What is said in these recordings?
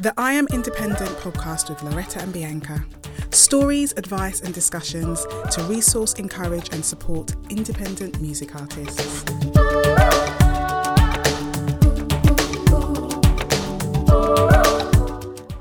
The I Am Independent podcast with Loretta and Bianca. Stories, advice, and discussions to resource, encourage, and support independent music artists.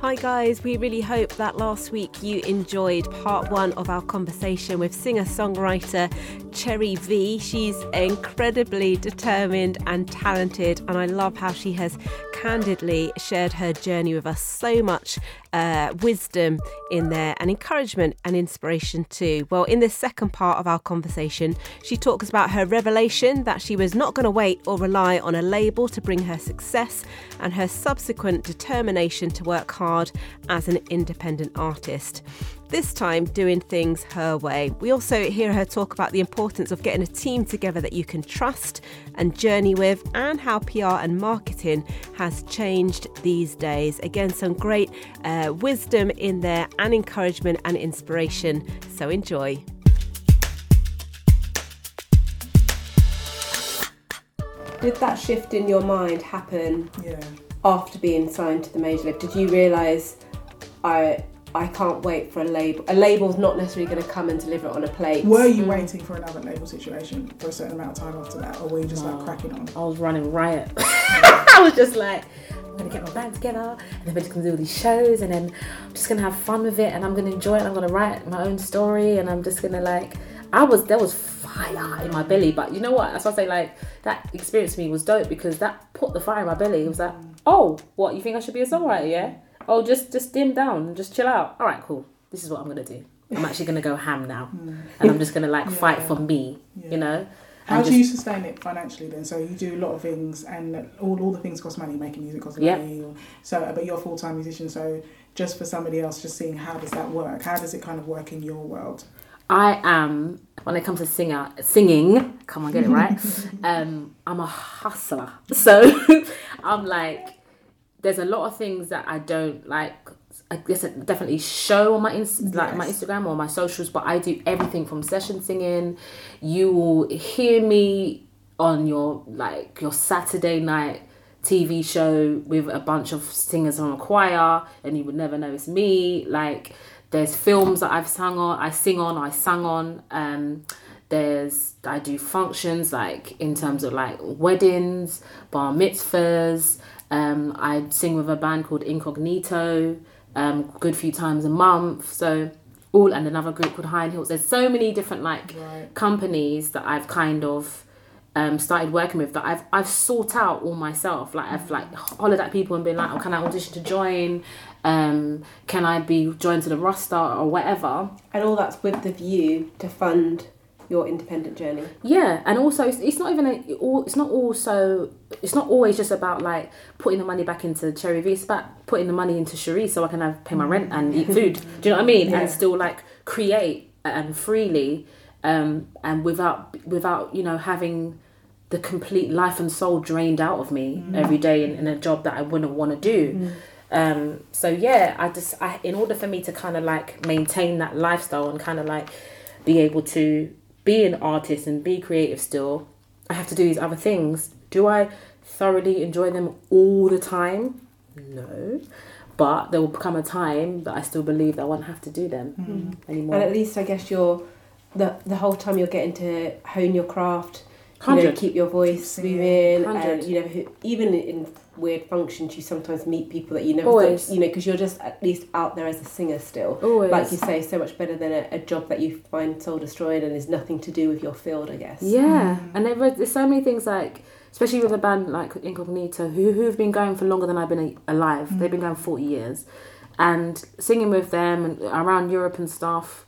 Hi, guys. We really hope that last week you enjoyed part one of our conversation with singer songwriter Cherry V. She's incredibly determined and talented, and I love how she has candidly shared her journey with us. So much uh, wisdom in there and encouragement and inspiration too. Well, in this second part of our conversation, she talks about her revelation that she was not going to wait or rely on a label to bring her success and her subsequent determination to work hard as an independent artist this time doing things her way. We also hear her talk about the importance of getting a team together that you can trust and journey with, and how PR and marketing has changed these days. Again, some great uh, wisdom in there and encouragement and inspiration. So enjoy. Did that shift in your mind happen Yeah. after being signed to the major league? Did you realise I I can't wait for a label. A label's not necessarily going to come and deliver it on a plate. Were you mm. waiting for another label situation for a certain amount of time after that, or were you just like cracking on? I was running riot. I was just like, I'm gonna get my band together, and then we're just gonna do all these shows, and then I'm just gonna have fun with it, and I'm gonna enjoy it. And I'm gonna write my own story, and I'm just gonna like, I was there was fire in my belly, but you know what? That's why I say like that experience for me was dope because that put the fire in my belly. It was like, mm. oh, what you think I should be a songwriter? Yeah. Oh, just just dim down, just chill out. All right, cool. This is what I'm gonna do. I'm actually gonna go ham now, and I'm just gonna like fight for me. Yeah. You know. How and do you sustain it financially then? So you do a lot of things, and all, all the things cost money. Making music costs Yeah. money. Or, so, but you're a full time musician. So just for somebody else, just seeing how does that work? How does it kind of work in your world? I am when it comes to singer singing. Come on, get it right. um, I'm a hustler, so I'm like, there's a lot of things that I don't like. I guess I definitely show on my ins- like my Instagram or my socials, but I do everything from session singing. You will hear me on your like your Saturday night TV show with a bunch of singers on a choir, and you would never know it's me. Like there's films that I've sung on, I sing on, I sang on. Um, there's I do functions like in terms of like weddings, bar mitzvahs. Um, I sing with a band called Incognito, um, good few times a month. So all and another group called High and Hills. There's so many different like Right. companies that I've kind of um, started working with that I've I've sought out all myself. Like I've like hollered at people and been like, oh, can I audition to join? Um, can I be joined to the roster or whatever? and all that's with the view to fund your independent journey. Yeah, and also it's, it's not even a. It's not also. It's not always just about like putting the money back into Cherry V. It's about putting the money into Cherie so I can have pay my rent and eat food. Do you know what I mean? Yeah. And still like create and freely, um, and without without you know having the complete life and soul drained out of me every day in, in a job that I wouldn't want to do. Um, so yeah, I just I in order for me to kind of like maintain that lifestyle and kind of like be able to be an artist and be creative still, I have to do these other things. Do I thoroughly enjoy them all the time? No. But there will come a time that I still believe that I won't have to do them mm. anymore. And at least I guess you're the the whole time you're getting to hone your craft, you know, 100. keep your voice Singing. moving, 100. and you know, even in weird functions, you sometimes meet people that you never Always. thought, you know, because you're just at least out there as a singer still. Always. Like you say, so much better than a, a job that you find soul destroying and is nothing to do with your field, I guess. Yeah, mm. and there was, there's so many things like, especially with a band like Incognito, who who've been going for longer than I've been a- alive. Mm. They've been going forty years, and singing with them and around Europe and stuff.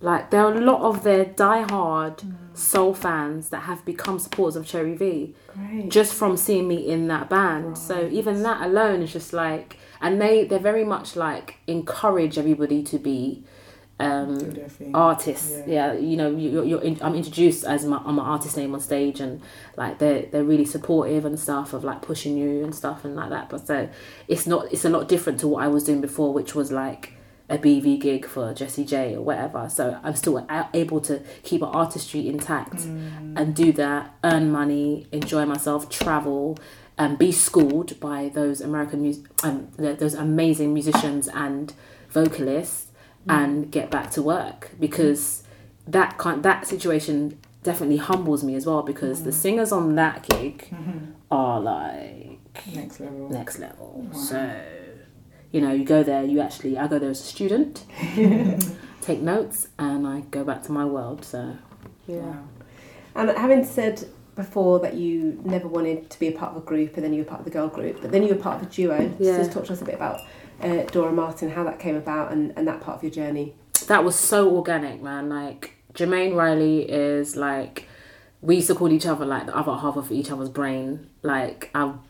Like there are a lot of their diehard mm. Soul fans that have become supporters of Cherry V Great. just from seeing me in that band. So even that alone is just like, and they they're very much like encourage everybody to be um, artists. Yeah. Yeah. you know, you- you're, you're in, I'm introduced as my, on my artist name on stage, and like they're they're really supportive and stuff of like pushing you and stuff and like that. But so it's not it's a lot different to what I was doing before, which was like a BV gig for Jessie J or whatever. So I'm still able to keep my artistry intact mm. and do that, earn money, enjoy myself, travel. and be schooled by those American mus- um, those amazing musicians and vocalists mm. and get back to work because that kind that situation definitely humbles me as well because the mm. singers on that gig mm-hmm. are like Next level. next level. So, you know, you go there, you actually, I go there as a student, take notes, and I go back to my world. So, yeah. Wow. And having said before that you never wanted to be a part of a group and then you were part of the girl group, but then you were part of a duo. Yeah. So just talk to us a bit about uh, Dora Martin, how that came about and, and that part of your journey. That was so organic, man. Like, Jermaine Riley is like, we used to call each other like the other half of each other's brain. Like, I'm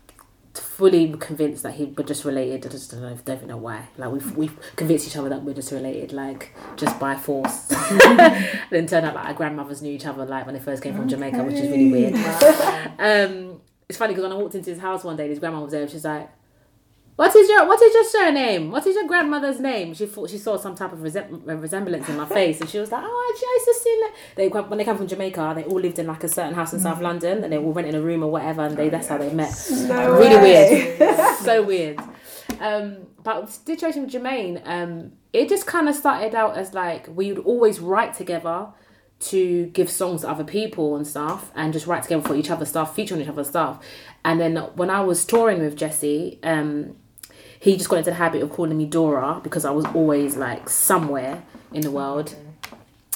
fully convinced that he we're just related. I just don't know, don't even know why. Like, we've, we've convinced each other that we're just related, like, just by force. and then turned out like our grandmothers knew each other, like, when they first came from Jamaica, which is really weird. um, it's funny because when I walked into his house one day, his grandma was there. She's like, "What is your What is your surname? What is your grandmother's name?" She thought she saw some type of resem- resemblance in my face, and she was like, "Oh, actually, I used to see. They when they come from Jamaica, they all lived in like a certain house in South London, and they all rented a room or whatever, and they that's how they met. No really way. weird, so weird. Um, but the situation with Jermaine, um, it just kind of started out as like we would always write together to give songs to other people and stuff and just write together for each other's stuff, feature on each other's stuff. And then when I was touring with Jessie, um, he just got into the habit of calling me Dora because I was always like somewhere in the world.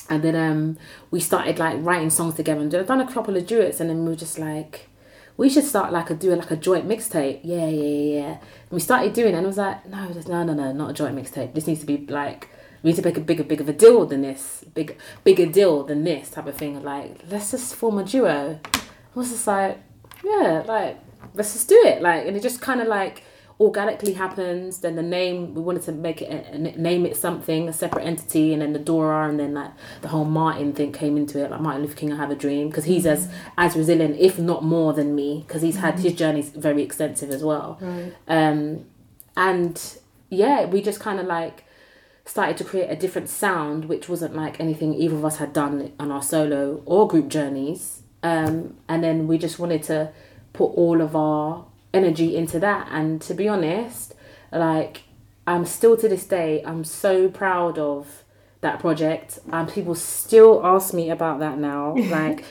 And then um, we started like writing songs together and done a couple of duets, and then we were just like, we should start like a doing like a joint mixtape. Yeah, yeah, yeah, we started doing it, and I was like, no, no, no, no, not a joint mixtape. This needs to be like we need to make a bigger, bigger of a deal than this, big, bigger deal than this type of thing. Like, let's just form a duo. I was just like, yeah, like let's just do it. Like, and it just kind of like organically happens. Then the name we wanted to make it a, a- name it something, a separate entity, and then the Dora, and then like the whole Martin thing came into it. Like Martin Luther King, I have a dream because he's as as resilient, if not more, than me because he's had his journey's very extensive as well. Right. Um, and yeah, we just kind of like started to create a different sound, which wasn't like anything either of us had done on our solo or group journeys. Um, and then we just wanted to put all of our energy into that. And to be honest, like I'm still to this day, I'm so proud of that project. And people still ask me about that now. Like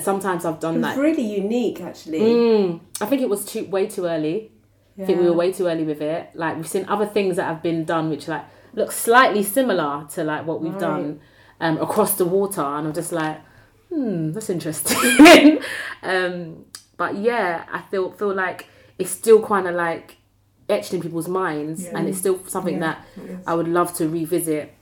sometimes I've It done was that. really unique actually. Mm, I think it was too way too early. I think we were way too early with it. Like we've seen other things that have been done which like look slightly similar to like what we've Right. done um, across the water, and I'm just like, hmm, that's interesting. um, but yeah, I feel feel like it's still kind of like etched in people's minds, Yeah. and it's still something Yeah, that. I would love to revisit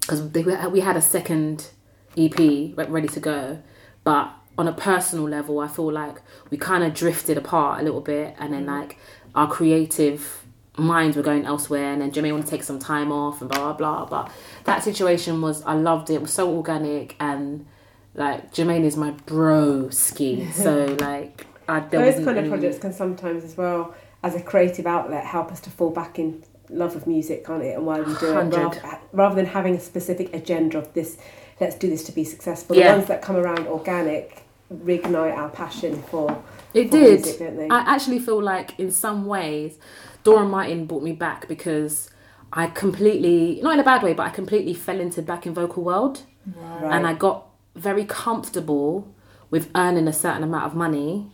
because we had a second EP re- ready to go, but on a personal level, I feel like we kind of drifted apart a little bit, and then mm. like our creative minds were going elsewhere, and then Jimmy wanted to take some time off and blah blah blah. But that situation was I loved it. It was so organic and like Jermaine is my bro ski, so like I, there Those kind of any- projects can sometimes as well, as a creative outlet, help us to fall back in love of music, can't it? And why we do it, rather, rather than having a specific agenda of this. Let's do this to be successful. Yeah. The ones that come around organic reignite our passion for. It for did. Music, don't they? I actually feel like in some ways, Dora Martin brought me back because I completely, not in a bad way, but I completely fell into the backing vocal world, Right. and I got very comfortable with earning a certain amount of money,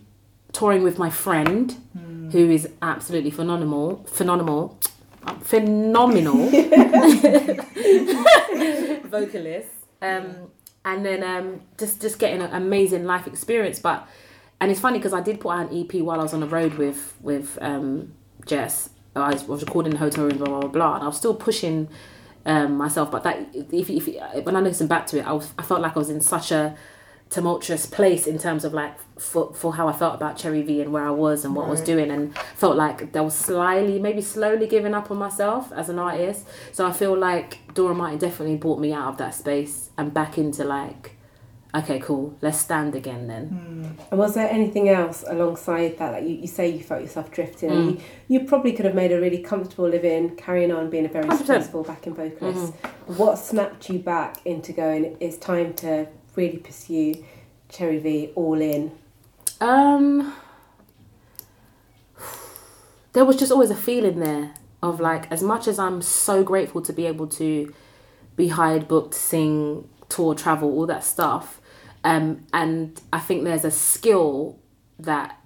touring with my friend, who is absolutely phenomenal, phenomenal, phenomenal vocalist, um, and then um, just just getting an amazing life experience. But and it's funny because I did put out an EP while I was on the road with with um, Jess. I was, was recording in the hotel room, blah blah blah, blah and I was still pushing um, myself. But that if, if when I listen back to it, I, was, I felt like I was in such a tumultuous place in terms of like for, for how I felt about Cherry V and where I was and what I was doing and felt like there was slyly maybe slowly giving up on myself as an artist so I feel like Dora Martin definitely brought me out of that space and back into like okay cool let's stand again then And was there anything else alongside that? Like you, you say you felt yourself drifting, and Mm. you, you probably could have made a really comfortable living, carrying on being a very 100%. successful backing vocalist. Mm-hmm. What snapped you back into going? It's time to really pursue Cherry V all in. um there was just always a feeling there of like, as much as I'm so grateful to be able to be hired, booked, sing, tour, travel, all that stuff. Um, and I think there's a skill that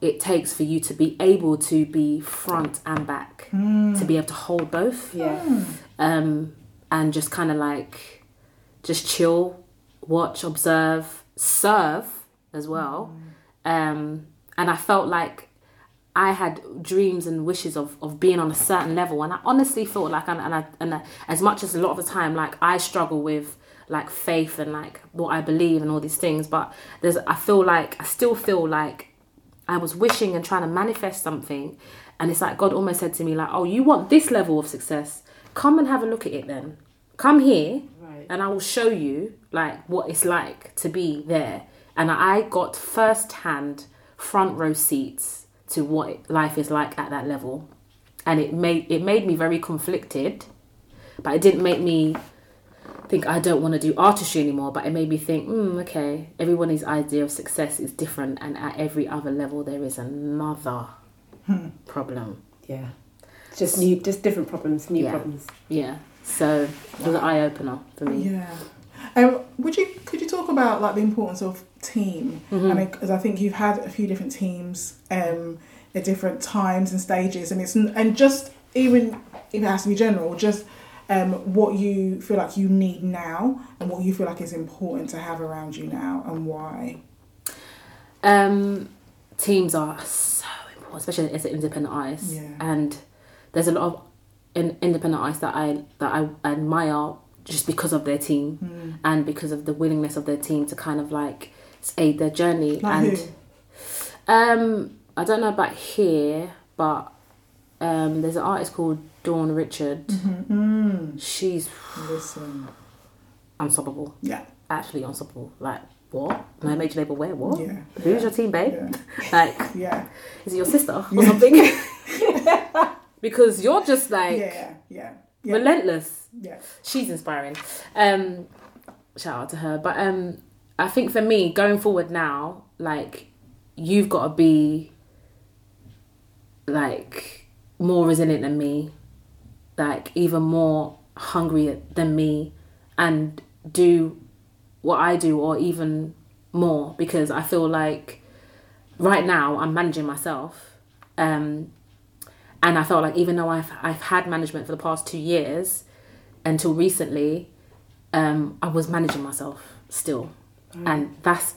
it takes for you to be able to be front and back, to be able to hold both. Yeah. Um, and just kind of like, just chill, watch, observe, serve as well. Um, and I felt like I had dreams and wishes of, of being on a certain level, and I honestly felt like, and, and, I, and I, as much as a lot of the time, like I struggle with like faith and like what I believe and all these things, but there's, I feel like I still feel like I was wishing and trying to manifest something, and it's like God almost said to me like, "Oh, you want this level of success? Come and have a look at it then. Come here, Right. and I will show you like what it's like to be there." And I got first hand front row seats to what life is like at that level, and it made it made me very conflicted, but it didn't make me think I don't want to do artistry anymore, but it made me think, mm, okay, everyone's idea of success is different, and at every other level there is another problem. Yeah. Just new, just different problems, new Yeah. problems. Yeah, so it was an eye opener for me. Yeah. Um, would you could you talk about like the importance of team? Mm-hmm. I mean, because I think you've had a few different teams um, at different times and stages, and it's and just even if it has to be general, just um, what you feel like you need now and what you feel like is important to have around you now and why. Um, teams are so important, especially as an independent artist. Yeah. And there's a lot of in, independent artists that I that I admire just because of their team Hmm. and because of the willingness of their team to kind of like aid their journey. Like and who? um, I don't know about here, but um, there's an artist called Dawn Richard. Mm, She's listen. unstoppable. Yeah. Actually unstoppable. Like what? My major label where? What? Yeah. Who's your team, babe? Yeah. Like Yeah. is it your sister or something? because you're just like Yeah. Yeah. Yeah. relentless. Yeah. She's inspiring. Um, shout out to her. But um, I think for me, going forward now, like you've got to be like more resilient than me, like even more hungry than me, and do what I do or even more because I feel like right now I'm managing myself. Um, and I felt like even though I've I've had management for the past two years, until recently, um, I was managing myself still, and that's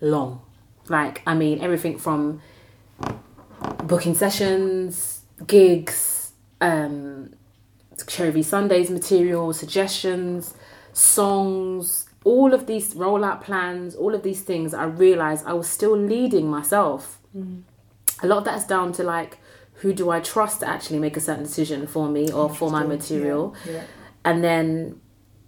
long. Like I mean, everything from booking sessions, gigs, um, Cherry Sundays material, suggestions, songs, all of these rollout plans, all of these things. I realized I was still leading myself. A lot of that's down to like who do I trust to actually make a certain decision for me or for my material, Yeah. yeah. and then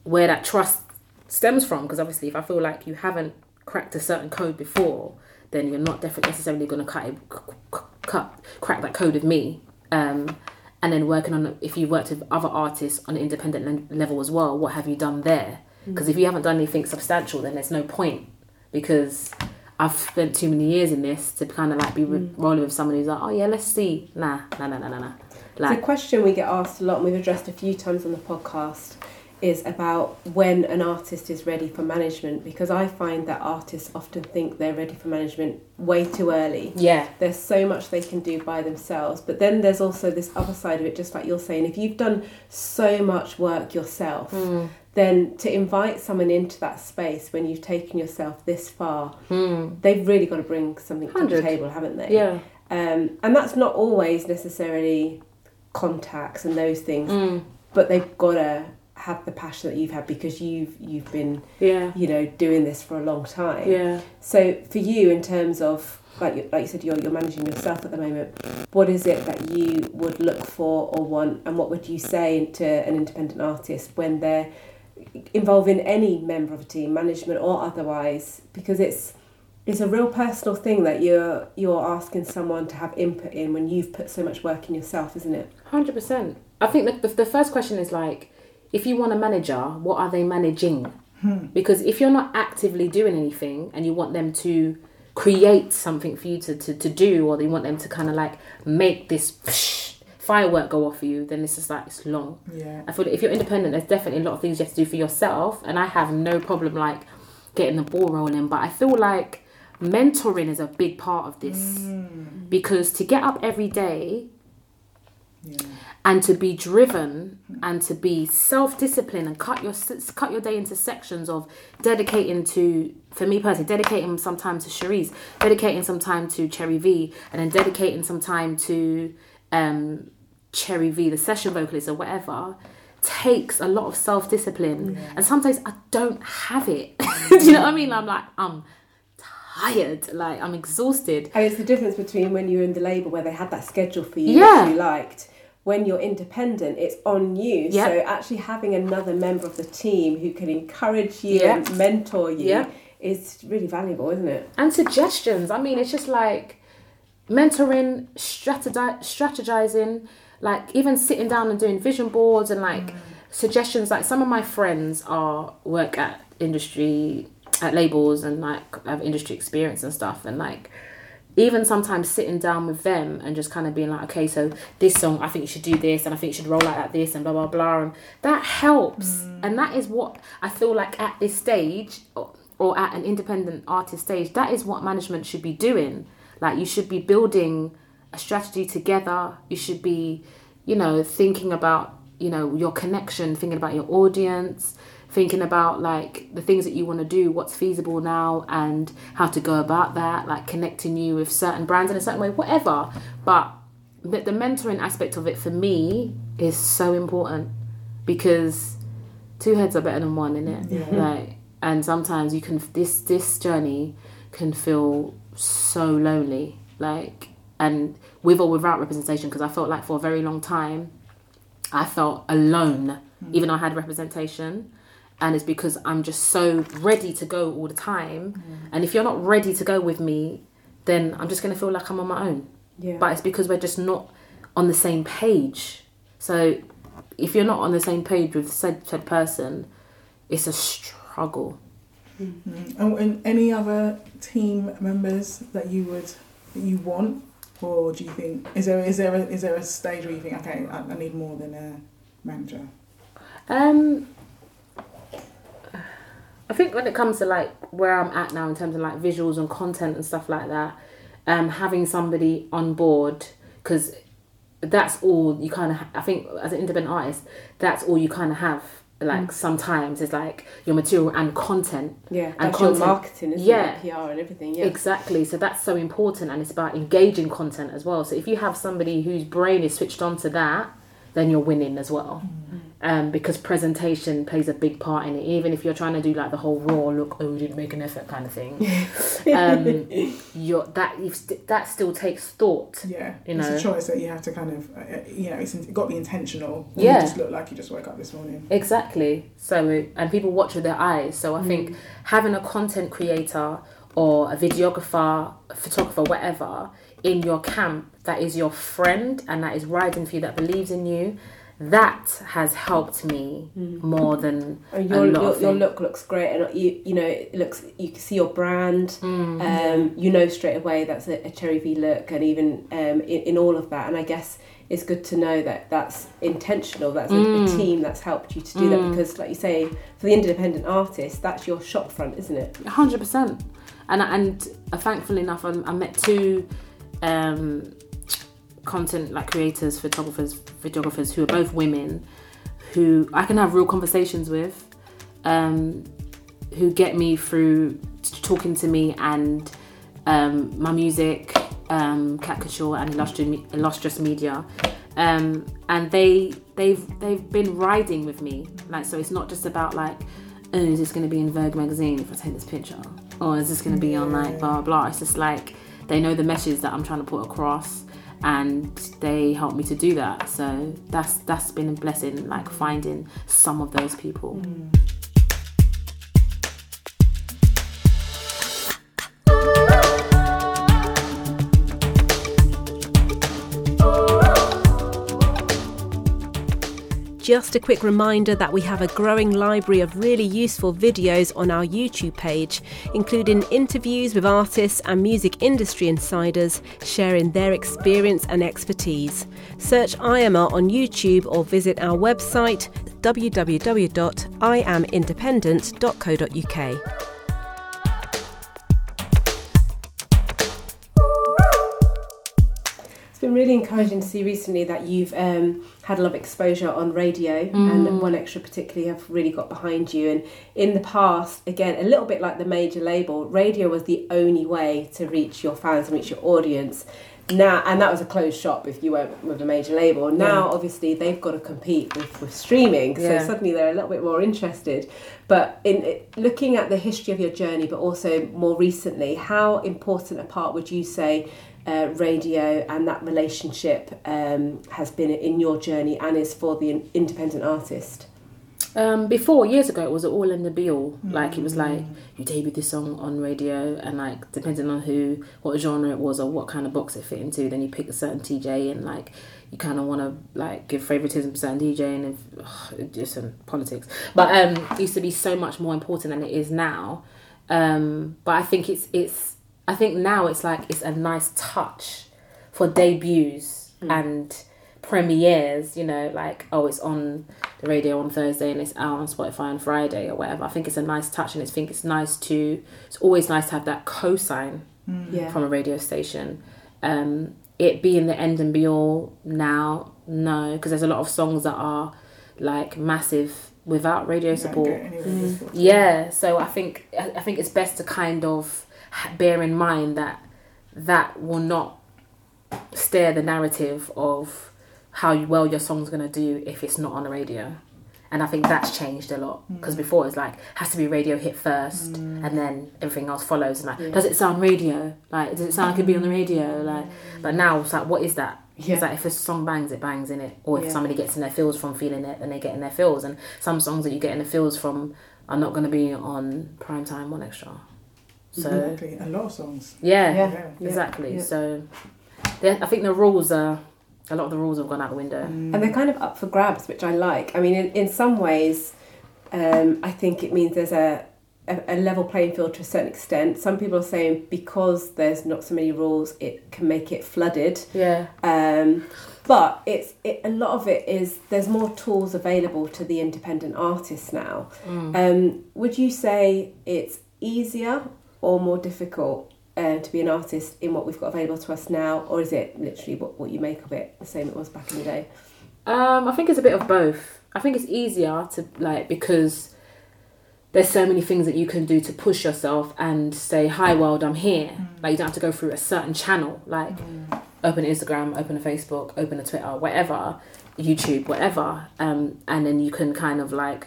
where that trust stems from. Because obviously, if I feel like you haven't cracked a certain code before, then you're not definitely necessarily going to cut, it, c- c- cut crack that code with me. Um, and then working on if you worked with other artists on an independent le- level as well, what have you done there? Because if you haven't done anything substantial, then there's no point. Because I've spent too many years in this to kind of like be re- rolling with someone who's like, oh yeah, let's see. Nah, nah, nah, nah, nah, nah. It's a question we get asked a lot, and we've addressed a few times on the podcast, is about when an artist is ready for management. Because I find that artists often think they're ready for management way too early. yeah, There's so much they can do by themselves, but then there's also this other side of it, just like you're saying. If you've done so much work yourself, Hmm. Then to invite someone into that space when you've taken yourself this far, Hmm. they've really got to bring something to the table, haven't they? yeah. Um, and that's not always necessarily contacts and those things, Mm. but they've got to have the passion that you've had because you've you've been Yeah. you know doing this for a long time. Yeah. So for you, in terms of like you- like you said, you're you're managing yourself at the moment. What is it that you would look for or want, and what would you say to an independent artist when they're involving any member of a team, management or otherwise? Because it's it's a real personal thing that you're you're asking someone to have input in when you've put so much work in yourself, isn't it? Hundred percent. I think that the, the first question is like, if you want a manager, what are they managing? Hmm. Because if you're not actively doing anything and you want them to create something for you to, to, to do or they want them to kind of like make this firework go off for you then it's just like it's long Yeah. I feel that if you're independent, there's definitely a lot of things you have to do for yourself, and I have no problem like getting the ball rolling. But I feel like mentoring is a big part of this because to get up every day Yeah. and to be driven and to be self-disciplined and cut your cut your day into sections of dedicating to for me personally dedicating some time to Cherise dedicating some time to Cherry V and then dedicating some time to um Cherry V the session vocalist or whatever takes a lot of self-discipline and sometimes I don't have it mm. do you know what I mean I'm like I'm tired like I'm exhausted And it's the difference between when you're in the label where they had that schedule for you Yeah. that you liked. When you're independent, it's on you. Yep. So actually having another member of the team who can encourage you Yep. and mentor you Yep. is really valuable, isn't it? and suggestions. I mean, it's just like mentoring, strategizing, like even sitting down and doing vision boards and like mm. suggestions. Like some of my friends are work at industry at labels and like have industry experience and stuff, and like even sometimes sitting down with them and just kind of being like, okay, so this song, I think you should do this, and I think you should roll out like this, and blah blah blah, and that helps, mm. and that is what I feel like at this stage, or, or at an independent artist stage, that is what management should be doing. Like you should be building a strategy together. You should be, you know, thinking about you know your connection, thinking about your audience, thinking about like the things that you want to do, what's feasible now, and how to go about that, like connecting you with certain brands in a certain way, whatever. But the, the mentoring aspect of it for me is so important because two heads are better than one, in it. Like, and sometimes you can this this journey can feel so lonely, like, and with or without representation. Because I felt like for a very long time, I felt alone, hmm. even though I had representation. And it's because I'm just so ready to go all the time. Hmm. And if you're not ready to go with me, then I'm just going to feel like I'm on my own. Yeah. But it's because we're just not on the same page. So if you're not on the same page with said, said person, it's a struggle. Mm-hmm. And, and any other team members that you would that you want, or do you think is there is there a, is there a stage where you think okay I, I need more than a manager? Um, I think when it comes to like where I'm at now in terms of like visuals and content and stuff like that, um, having somebody on board because that's all you kind of. Ha- I think as an independent artist, that's all you kind of have. Like mm. sometimes it's like your material and content. Yeah, And content. marketing, Yeah. it? PR and everything. Yeah. Exactly. So that's so important, and it's about engaging content as well. So if you have somebody whose brain is switched on to that, then you're winning as well. Mm. Um, because presentation plays a big part in it. Even if you're trying to do like the whole raw look, oh, we didn't make an effort kind of thing. um, you're that you've st- that still takes thought. Yeah, You know? it's a choice that you have to kind of uh, uh, you know it's got to be intentional. Yeah. you just look like you just woke up this morning. Exactly. So and people watch with their eyes. So I think having a content creator or a videographer, a photographer, whatever, in your camp that is your friend and that is riding for you, that believes in you, that has helped me more than And a your, lot your, your look looks great, and you you know it looks you can see your brand. Mm. Um, you know straight away that's a, a Cherry V look, and even um, in, in all of that. And I guess it's good to know that that's intentional. That's a, Mm. a team that's helped you to do that because, like you say, for the independent artist, that's your shop front, isn't it? hundred percent. And and uh, thankfully enough, I, I met two um, content like creators, photographers, videographers who are both women, who I can have real conversations with, um, who get me through talking to me and um, my music, um, caricature and illustrious, illustrious media. Um, and they they've they've been riding with me. Like so it's not just about like oh, is this going to be in Vogue magazine if I take this picture? Or is this going to be on like blah blah blah? It's just like they know the message that I'm trying to put across and they helped me to do that. So that's that's been a blessing like finding some of those people mm. Just a quick reminder that we have a growing library of really useful videos on our YouTube page, including interviews with artists and music industry insiders sharing their experience and expertise. Search IAMA on YouTube or visit our website www.iamindependent.co.uk. been really encouraging to see recently that you've um, had a lot of exposure on radio, and 1Xtra particularly have really got behind you. And in the past, again, a little bit like the major label, radio was the only way to reach your fans and reach your audience. Now, and that was a closed shop if you went with a major label. Now, obviously, they've got to compete with, with streaming, so Yeah. suddenly they're a little bit more interested. But in looking at the history of your journey, but also more recently, how important a part would you say uh, radio and that relationship um, has been in your journey and is for the independent artist? Um, before years ago, it was all in the be all. Like it was like you debuted this song on radio, and like depending on who, what genre it was, or what kind of box it fit into, then you pick a certain DJ, and like you kind of want to like give favoritism to certain DJ, and if, ugh, just in politics. But um, it used to be so much more important than it is now. Um, but I think it's it's I think now it's like it's a nice touch for debuts and premieres, you know, like oh it's on the radio on Thursday and it's out on Spotify on Friday or whatever. I think it's a nice touch and I think it's nice to it's always nice to have that cosign Yeah. from a radio station. Um, it being the end and be all now, no, because there's a lot of songs that are like massive without radio support. get support. Hmm. Yeah, so I think I I think it's best to kind of ha- bear in mind that that will not steer the narrative of how well your song's gonna do if it's not on the radio. And I think that's changed a lot mm. because before it's like has to be radio hit first mm. and then everything else follows. And like, does it sound radio? Like, does it sound like it could be on the radio? Like, but mm. now it's like, what is that? Yeah. It's like if a song bangs, it bangs in it, or if Yeah. somebody gets in their feels from feeling it, then they get in their feels. And some songs that you get in the feels from are not going to be on prime time 1Xtra. So Exactly. A lot of songs. yeah, Yeah. Exactly. yeah. So I think the rules are a lot of the rules have gone out the window. and they're kind of up for grabs, which I like. I mean, in, in some ways, um, I think it means there's a, a, a level playing field to a certain extent. Some people are saying because there's not so many rules, it can make it flooded. Yeah, Um, but it's it, a lot of it is there's more tools available to the independent artists now. Um, would you say it's easier or more difficult uh, to be an artist in what we've got available to us now, or is it literally what, what you make of it the same it was back in the day? Um, I think it's a bit of both. I think it's easier to like because there's so many things that you can do to push yourself and say, "Hi, world, I'm here." Like you don't have to go through a certain channel, like open Instagram, open a Facebook, open a Twitter, whatever, YouTube, whatever, um, and then you can kind of like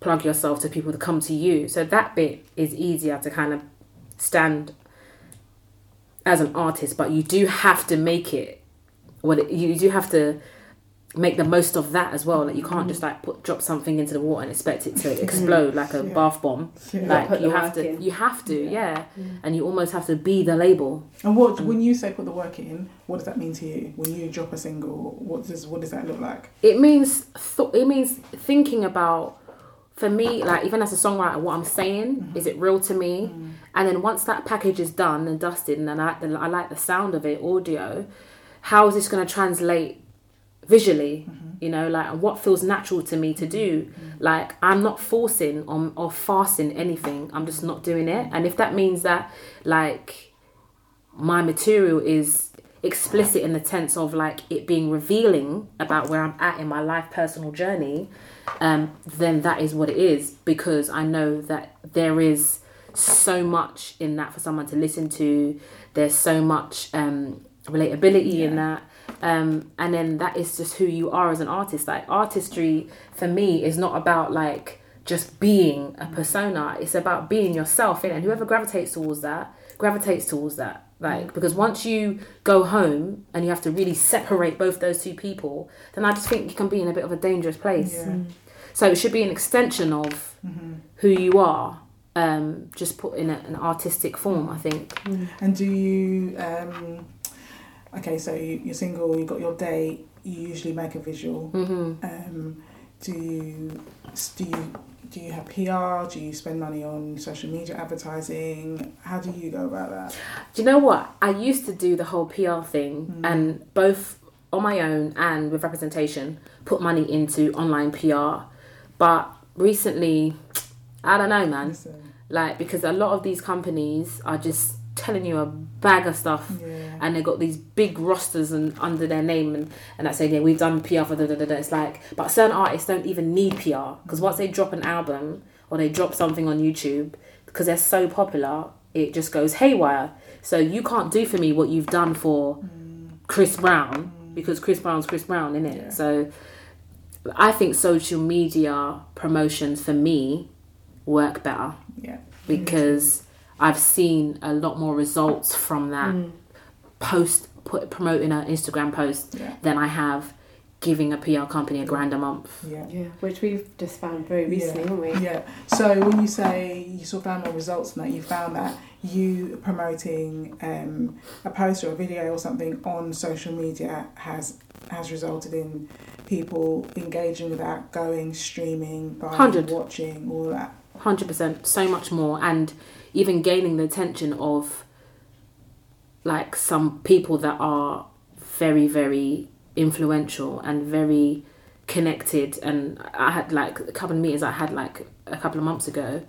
plug yourself to people to come to you. So that bit is easier to kind of stand as an artist, but you do have to make it. Well, you do have to make the most of that as well. Like you can't mm. just like put drop something into the water and expect it to explode like a Yeah. bath bomb. Yeah. Like you have to, in. you have to, yeah. Mm. And you almost have to be the label. And what mm. when you say put the work in, what does that mean to you? When you drop a single, what does what does that look like? It means th- it means thinking about. For me, like even as a songwriter, what I'm saying mm-hmm. is it real to me? Mm. And then once that package is done and dusted, and I like the I like the sound of it, audio. How is this going to translate visually? Mm-hmm. You know, like what feels natural to me to do. Mm-hmm. Like I'm not forcing on or forcing anything. I'm just not doing it. And if that means that, like, my material is explicit in the sense of like it being revealing about where I'm at in my life personal journey, um, then that is what it is because I know that there is so much in that for someone to listen to. There's so much um, relatability in that. Um, and then that is just who you are as an artist. Like artistry for me is not about like just being a persona. It's about being yourself, innit? and whoever gravitates towards that gravitates towards that. Like because once you go home and you have to really separate both those two people, then I just think you can be in a bit of a dangerous place. Yeah. So it should be an extension of who you are, um, just put in a, an artistic form. I think. And do you um okay, so you, are single, you've got your date, you usually make a visual. Mm-hmm. Um do you do you do you have PR? Do you spend money on social media advertising? How do you go about that? Do you know what? I used to do the whole PR thing, Mm. and both on my own and with representation, put money into online PR. But recently, I don't know, man. Listen, Like because a lot of these companies are just telling you a bag of stuff. yeah, and they got these big rosters and under their name and, and that saying yeah we've done PR for da, da, da, da. it's like but certain artists don't even need PR because once they drop an album or they drop something on YouTube because they're so popular it just goes haywire. So you can't do for me what you've done for mm. Chris Brown mm. because Chris Brown's Chris Brown in it Yeah. so I think social media promotions for me work better. Yeah, because I've seen a lot more results from that post put, promoting an Instagram post Yeah. than I have giving a PR company a grand a month. yeah. Yeah, which we've just found very recently, haven't we? Yeah. So when you say you saw found more results than that, you found that you promoting um, a post or a video or something on social media has has resulted in people engaging with that, going, streaming, buying, 100. watching, all that. Hundred percent, so much more, and even gaining the attention of like some people that are very, very influential and very connected. And I had like a couple of meetings I had like a couple of months ago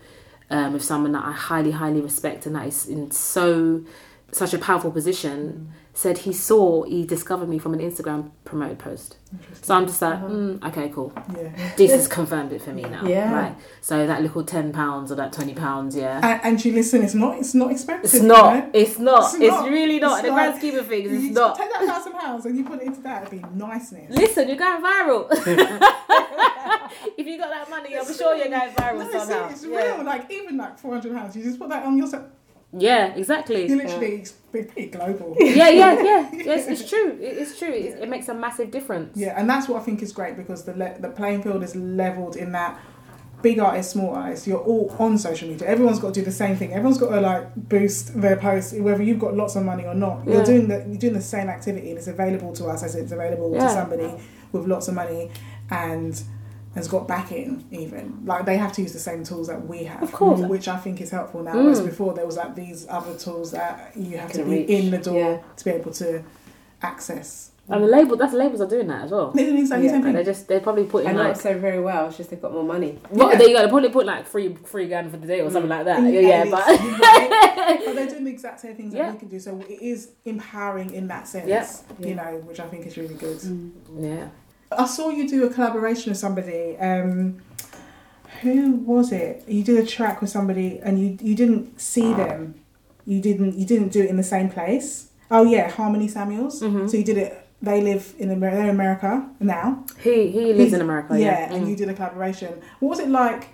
um, with someone that I highly, highly respect, and that is in so such a powerful position. Said he saw he discovered me from an Instagram promoted post. So I'm just like, mm, okay, cool. Yeah. This has confirmed it for me now. Yeah. Right. So that little ten pounds or that twenty pounds, yeah. And, and you listen, it's not it's not expensive. It's you not. know? It's not. It's It's, not. really not. It's In the grand scheme of things, You it's not. Take that thousand pounds and you put it into that, it'd be niceness. Listen, you're going viral. if you got that money, I'm sure you're going viral No, it's, it's yeah. real. Like even like four hundred pounds, you just put that on yourself. Yeah, exactly. You literally it's pretty global. yeah, yeah, yeah. Yes, it's true. It- It's true. It, it makes a massive difference. Yeah, and that's what I think is great because the le- the playing field is leveled in that big artists, small artists, you're all on social media. Everyone's got to do the same thing. Everyone's got to like boost their posts, whether you've got lots of money or not. You're Yeah. doing the you're doing the same activity, and it's available to us as it's available to somebody with lots of money and has got backing. Even like they have to use the same tools that we have, Of course. which I think is helpful now. Mm. Whereas before there was like these other tools that you have to be reach. in the door Yeah. to be able to access. And the label, that's labels are doing that as well. They're doing exactly the Yeah, same thing. They just they probably put in And like not so very well. It's just they've got more money. what Yeah. there you go. They probably put like free free gun for the day or something like that. And- Yeah, yeah, but it's- but but they're doing the exact same things Yeah. that we can do. So it is empowering in that sense. Yeah. You know, which I think is really good. yeah. I saw you do a collaboration with somebody. Um, who was it? You did a track with somebody, and you you didn't see them. You didn't you didn't do it in the same place. Oh yeah, Harmony Samuels. Mhm. So you did it. They live in America. They're in America now. He he lives He's- in America. Yeah, Yeah, and Mm. you did a collaboration. What was it like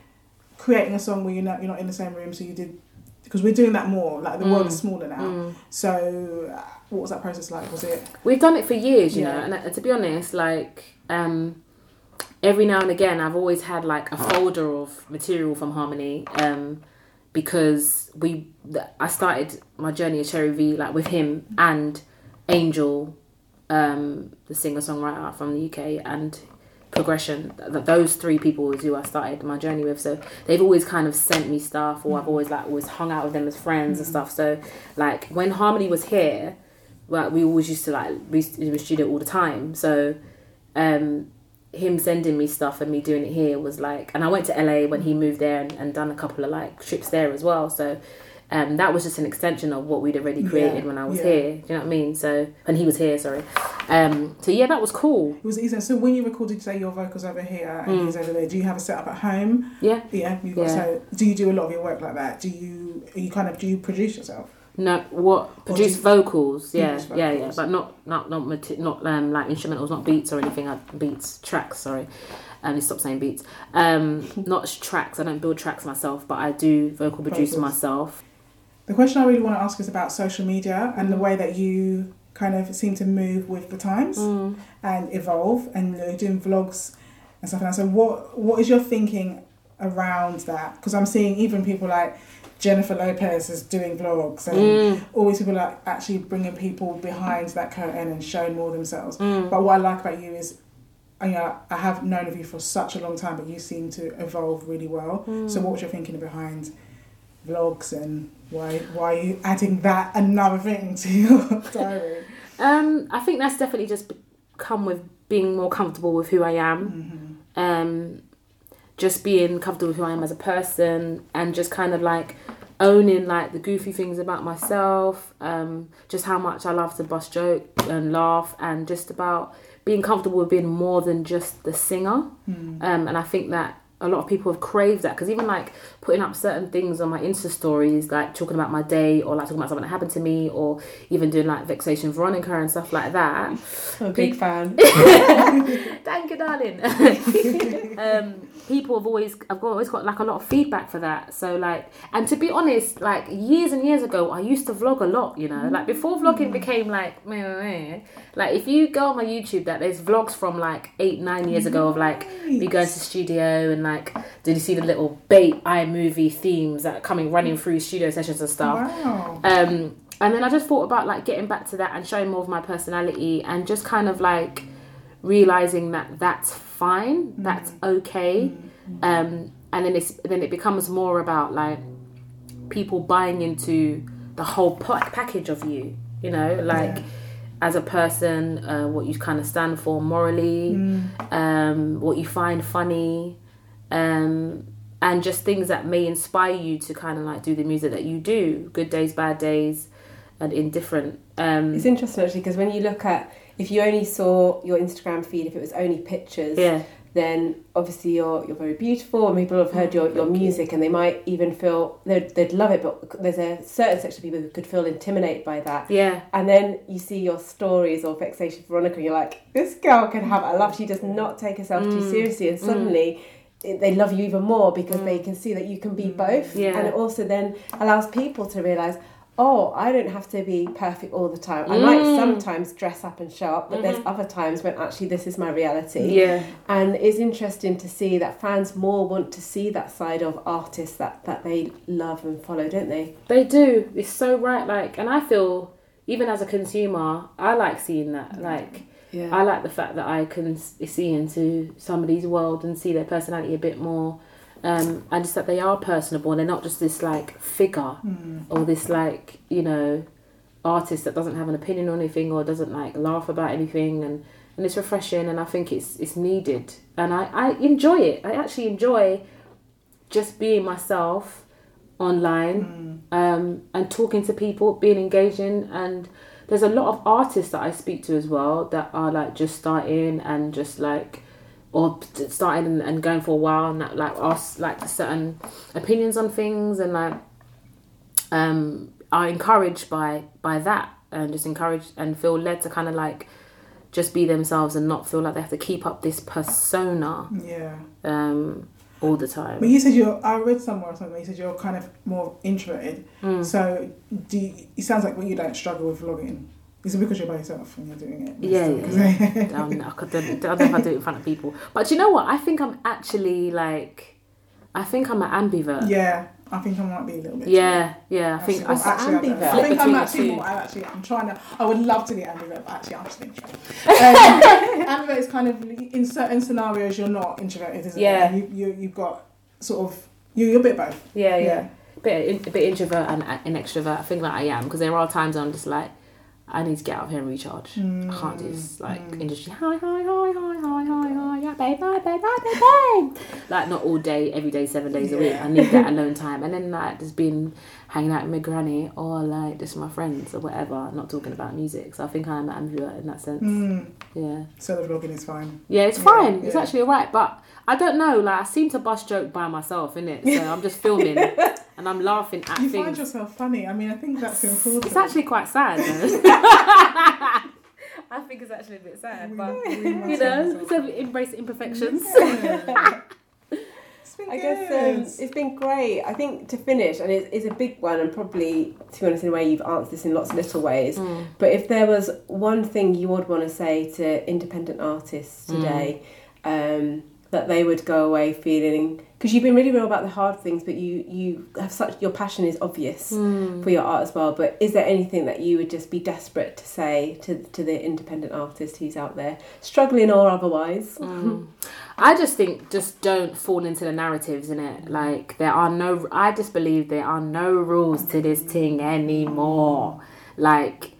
creating a song where you're not you're not in the same room? So you did because we're doing that more. Like the world Mm. is smaller now. Mm. So what was that process like? Was it? We've done it for years, you Yeah. know. And uh, to be honest, like um, every now and again, I've always had like a folder of material from Harmony um, because we. th- I started my journey at Cherry V like with him and Angel, um, the singer songwriter from the UK, and Progression. Th- those three people was who I started my journey with. So they've always kind of sent me stuff, or I've always like always hung out with them as friends and stuff. So like when Harmony was here like we always used to like we used to studio all the time so um him sending me stuff and me doing it here was like and I went to LA when he moved there and, and done a couple of like trips there as well so um that was just an extension of what we'd already created Yeah, when I was yeah. here do you know what I mean so when he was here sorry um so yeah that was cool It was easy. So when you recorded, say your vocals over here and Mm. he's over there, do you have a setup at home? yeah Yeah, you got. Yeah. So do you do a lot of your work like that? Do you? Are you kind of do you produce yourself? No what produce you- vocals yeah Produce yeah yeah but not not not mati- not um like instrumentals not beats or anything uh, beats tracks sorry um stop saying beats um not tracks I don't build tracks myself but I do vocal produce Vocals. myself The question I really want to ask is about social media and the way that you kind of seem to move with the times Mm. and evolve, and you know, doing vlogs and stuff like that. So what what is your thinking around that? Because I'm seeing even people like Jennifer Lopez is doing vlogs and Mm. always people like actually bringing people behind that curtain and showing more themselves. Mm. But what I like about you is I, uh, I have known of you for such a long time, but you seem to evolve really well. So, what was your thinking behind vlogs and why why are you adding that another thing to your diary? Um, I think that's definitely just come with being more comfortable with who I am. Um, just being comfortable with who I am as a person and just kind of like owning like the goofy things about myself, um, just how much I love to bust joke and laugh and just about being comfortable with being more than just the singer. Um, and I think that a lot of people have craved that because even like putting up certain things on my Insta stories, like talking about my day or like talking about something that happened to me or even doing like vexation Veronica and stuff like that. I'm a big fan. Thank you, darling. um, people have always, I've got, always got like a lot of feedback for that. So like, and to be honest, like years and years ago, I used to vlog a lot. You know, like before vlogging became like, meh, meh, meh, like if you go on my YouTube, that there's vlogs from like eight, nine years ago of like me going to the studio and like, did you see the little bait iMovie themes that are coming running through studio sessions and stuff? Wow. Um, and then I just thought about like getting back to that and showing more of my personality and just kind of like realizing that that's fine, that's okay. Um, and then it's then it becomes more about like people buying into the whole pa- package of you, you know, like as a person, uh, what you kind of stand for morally, um, what you find funny, um, and just things that may inspire you to kind of like do the music that you do, good days, bad days, and indifferent. Um, It's interesting actually because when you look at if you only saw your Instagram feed, if it was only pictures, yeah, then obviously you're you're very beautiful and people have heard your, your Thank you. music and they might even feel they'd, they'd love it but there's a certain section of people who could feel intimidated by that yeah, and then you see your stories or vexation veronica and you're like this girl can have a love she does not take herself too Mm. seriously and suddenly it- they love you even more because they can see that you can be both Mm. Yeah. and it also then allows people to realize oh i don't have to be perfect all the time i might Mm. sometimes dress up and show up but there's other times when actually this is my reality yeah. and it's interesting to see that fans more want to see that side of artists that, that they love and follow, don't they? They do. It's so right. Like, and I feel even as a consumer, I like seeing that. Like, Yeah. I like the fact that I can see into somebody's world and see their personality a bit more. Um, and just that they are personable and they're not just this like figure or this like, you know, artist that doesn't have an opinion on anything or doesn't like laugh about anything and, and it's refreshing and I think it's it's needed. And I, I enjoy it. I actually enjoy just being myself online um, and talking to people, being engaging. And there's a lot of artists that I speak to as well that are like just starting and just like, or starting and, and going for a while and that like ask like certain opinions on things and like um, are encouraged by by that and just encouraged and feel led to kind of like just be themselves and not feel like they have to keep up this persona Yeah. um, all the time. But you said you're. I read somewhere or something. You said you're kind of more introverted. Mm. So do you, it sounds like when you don't struggle with vlogging. Is it because you're by yourself when you're doing it? Yeah, yeah. Um, I, could, I don't know if I do it in front of people. But you know what? I think I'm actually like, I think I'm an ambivert. yeah, I think I might be a little bit. Yeah, yeah. I think I, Actually, actually, I, don't. ambivert? I think I'm actually more. I actually, I'm trying to. I would love to be ambivert, but actually, I'm just introvert. Um, ambivert is kind of in certain scenarios you're not introverted, isn't Yeah. it? You, you you've got sort of you, you're a bit both. yeah, yeah. Yeah. Bit, a bit introvert and an extrovert. I think that I am because there are times I'm just like, I need to get out of here and recharge. I can't do this like industry. Hi, hi, hi, hi, hi, hi, hi, yeah, babe, hi, babe, hi, babe, babe. Like not all day, every day, seven days a week. I need that alone time, and then like just being hanging out with my granny or like just my friends or whatever. Not talking about music. So I think I'm an ambivert in that sense. Mm, Yeah. so the vlogging is fine. Yeah, it's Yeah, fine. It's yeah. actually alright, but I don't know. Like I seem to bust joke by myself, innit? So I'm just filming and I'm laughing at You things. You find yourself funny. I mean, I think that's important. It's actually quite sad, though. I think it's actually a bit sad, but We you know, find so embrace imperfections. Yeah. I guess um, it's been great. I think to finish, and it's, it's a big one, and probably, to be honest, in a way, you've answered this in lots of little ways. Mm. But if there was one thing you would want to say to independent artists today, um, that they would go away feeling because you've been really real about the hard things, but you you have such your passion is obvious hmm. for your art as well. But is there anything that you would just be desperate to say to to the independent artist who's out there struggling or otherwise? Hmm. I just think just don't fall into the narratives in it. Like there are no I just believe there are no rules to this thing anymore. Like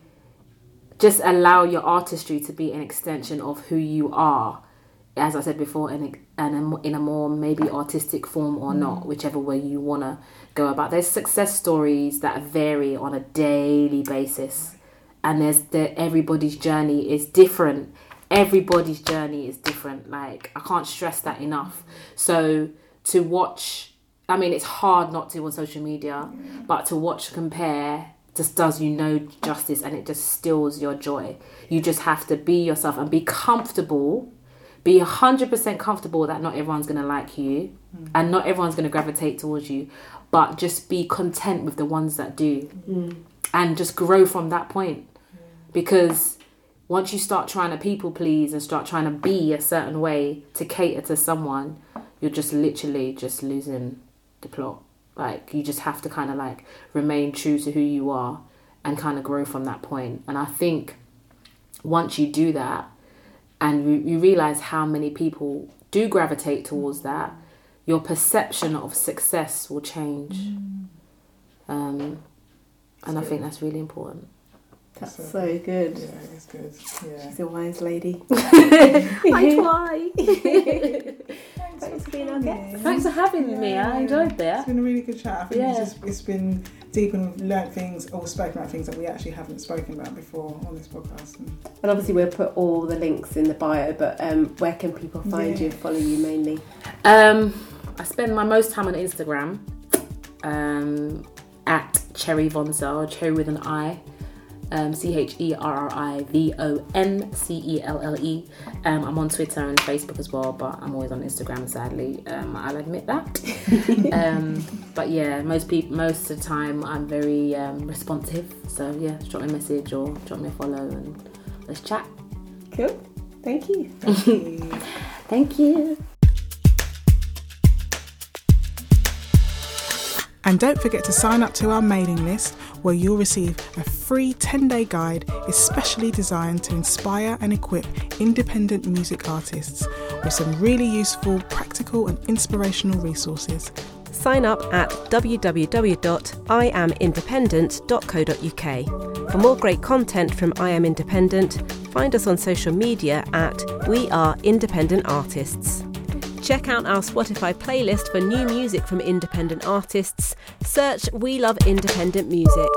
just allow your artistry to be an extension of who you are. As I said before, in a, in a, in a more maybe artistic form or mm. not, whichever way you want to go about. There's success stories that vary on a daily basis, and there's the everybody's journey is different. Everybody's journey is different. Like i can't stress that enough. So to watch i mean it's hard not to on social media mm. but to watch compare just does you no justice and it just steals your joy. You just have to be yourself and be comfortable be 100% comfortable that not everyone's going to like you mm. and not everyone's going to gravitate towards you but just be content with the ones that do mm. and just grow from that point because once you start trying to people please and start trying to be a certain way to cater to someone, you're just literally just losing the plot. Like you just have to kind of like remain true to who you are and kind of grow from that point. And I think once you do that and you, you realize how many people do gravitate towards that, your perception of success will change. Um, and I think that's really important. That's so good. Yeah, it's good. Yeah. She's a wise lady. I try. Thanks for being our guest. Thanks for having me. I enjoyed that. It's been a really good chat. I think Yeah. it's, just, it's been deep and we've learnt things or spoken about things that we actually haven't spoken about before on this podcast. And And obviously, we'll put all the links in the bio. But um, where can people find Yeah. you, follow you mainly? Um, I spend my most time on Instagram um, at Cherri Voncelle, Cherry with an I. Um, C H E R R I V O N C E L L E. Um, I'm on Twitter and Facebook as well, but I'm always on Instagram. Sadly, um, I'll admit that. um, but yeah, most people, most of the time, I'm very um, responsive. So yeah, just drop me a message or drop me a follow and let's chat. Cool. Thank you. thank you. Thank you. And don't forget to sign up to our mailing list where you'll receive a free 10 day guide especially designed to inspire and equip independent music artists with some really useful, practical, and inspirational resources. Sign up at www.iamindependent.co.uk. For more great content from I Am Independent, find us on social media at We Are Independent Artists. Check out our Spotify playlist for new music from independent artists. Search We Love Independent Music.